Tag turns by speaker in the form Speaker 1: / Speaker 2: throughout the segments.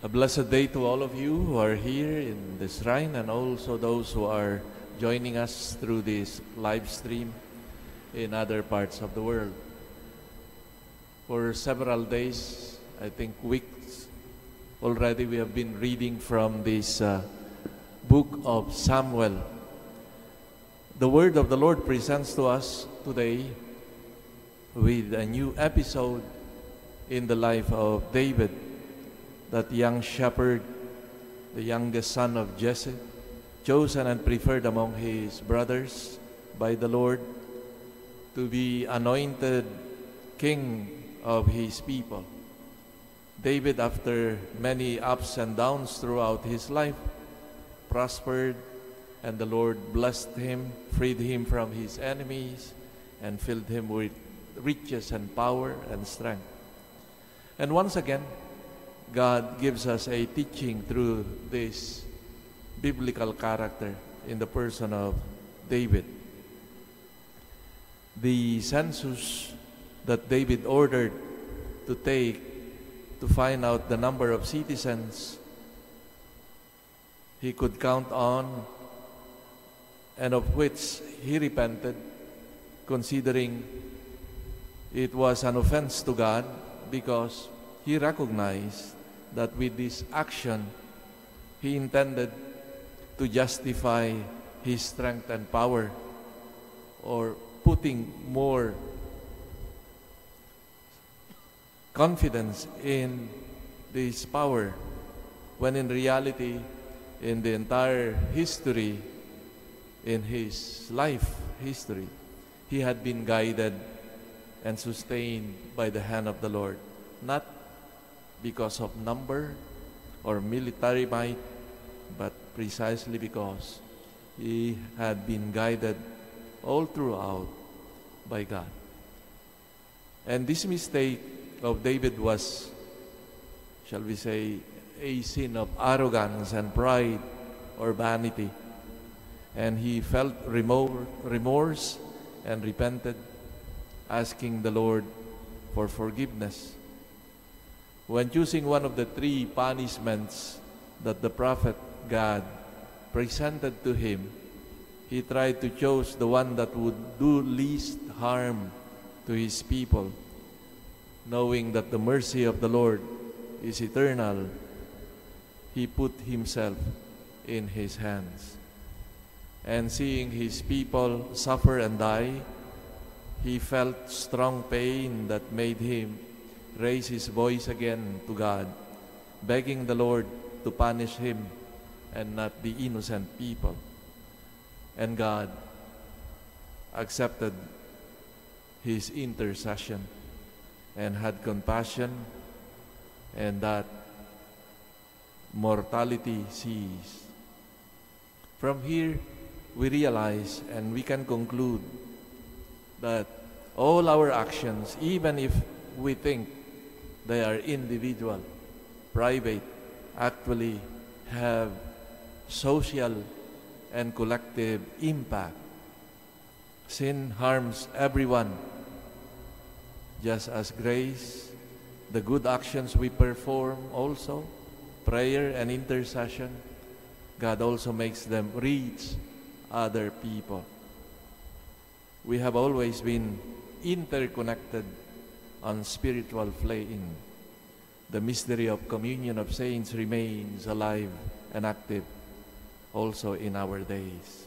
Speaker 1: A blessed day to all of you who are here in the shrine and also those who are joining us through this live stream in other parts of the world. For several days, I think weeks already, we have been reading from this uh, book of Samuel. The word of the Lord presents to us today with a new episode in the life of David, that young shepherd, the youngest son of Jesse, chosen and preferred among his brothers by the Lord to be anointed king of his people. David, after many ups and downs throughout his life, prospered, and the Lord blessed him, freed him from his enemies, and filled him with riches and power and strength. And once again, God gives us a teaching through this biblical character in the person of David. The census that David ordered to take to find out the number of citizens he could count on and of which he repented, considering it was an offense to God because he recognized that with this action he intended to justify his strength and power or putting more confidence in this power when in reality in the entire history in his life history he had been guided and sustained by the hand of the Lord. Not because of number or military might but precisely because he had been guided all throughout by God and this mistake of David was, shall we say, a sin of arrogance and pride or vanity. And he felt remorse and repented, asking the Lord for forgiveness. When choosing one of the three punishments that the prophet Gad presented to him, he tried to choose the one that would do least harm to his people knowing that the mercy of the Lord is eternal, he put himself in his hands. And seeing his people suffer and die, he felt strong pain that made him raise his voice again to God, begging the Lord to punish him and not the innocent people. And God accepted his intercession and had compassion, and that mortality ceased. From here, we realize and we can conclude that all our actions, even if we think they are individual, private, actually have social and collective impact. Sin harms everyone just as grace, the good actions we perform also, prayer and intercession, God also makes them reach other people. We have always been interconnected on spiritual plane. The mystery of communion of saints remains alive and active also in our days.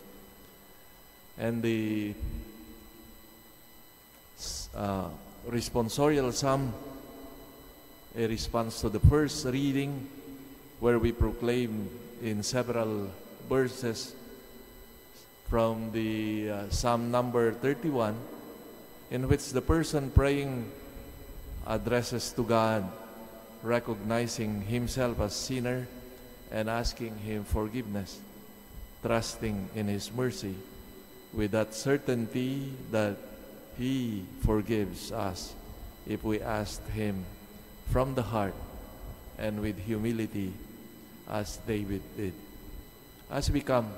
Speaker 1: And the uh, responsorial psalm, a response to the first reading where we proclaim in several verses from the uh, Psalm number 31 in which the person praying addresses to God recognizing himself as sinner and asking him forgiveness trusting in his mercy with that certainty that he forgives us if we ask Him from the heart and with humility as David did. As we come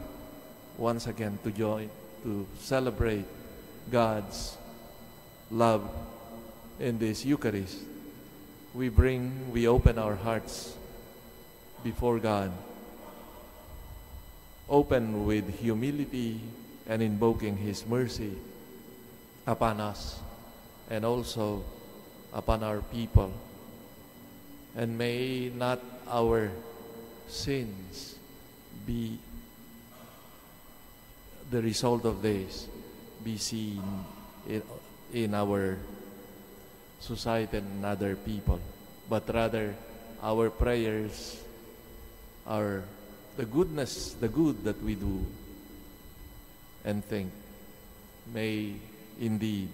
Speaker 1: once again to join, to celebrate God's love in this Eucharist, we bring, we open our hearts before God, open with humility and invoking His mercy upon us and also upon our people. And may not our sins be the result of this be seen in, in our society and other people, but rather our prayers are the goodness, the good that we do and think may indeed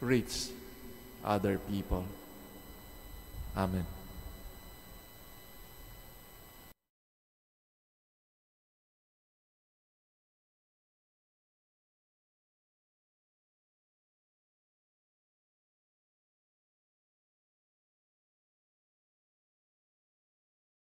Speaker 1: reach other people. Amen.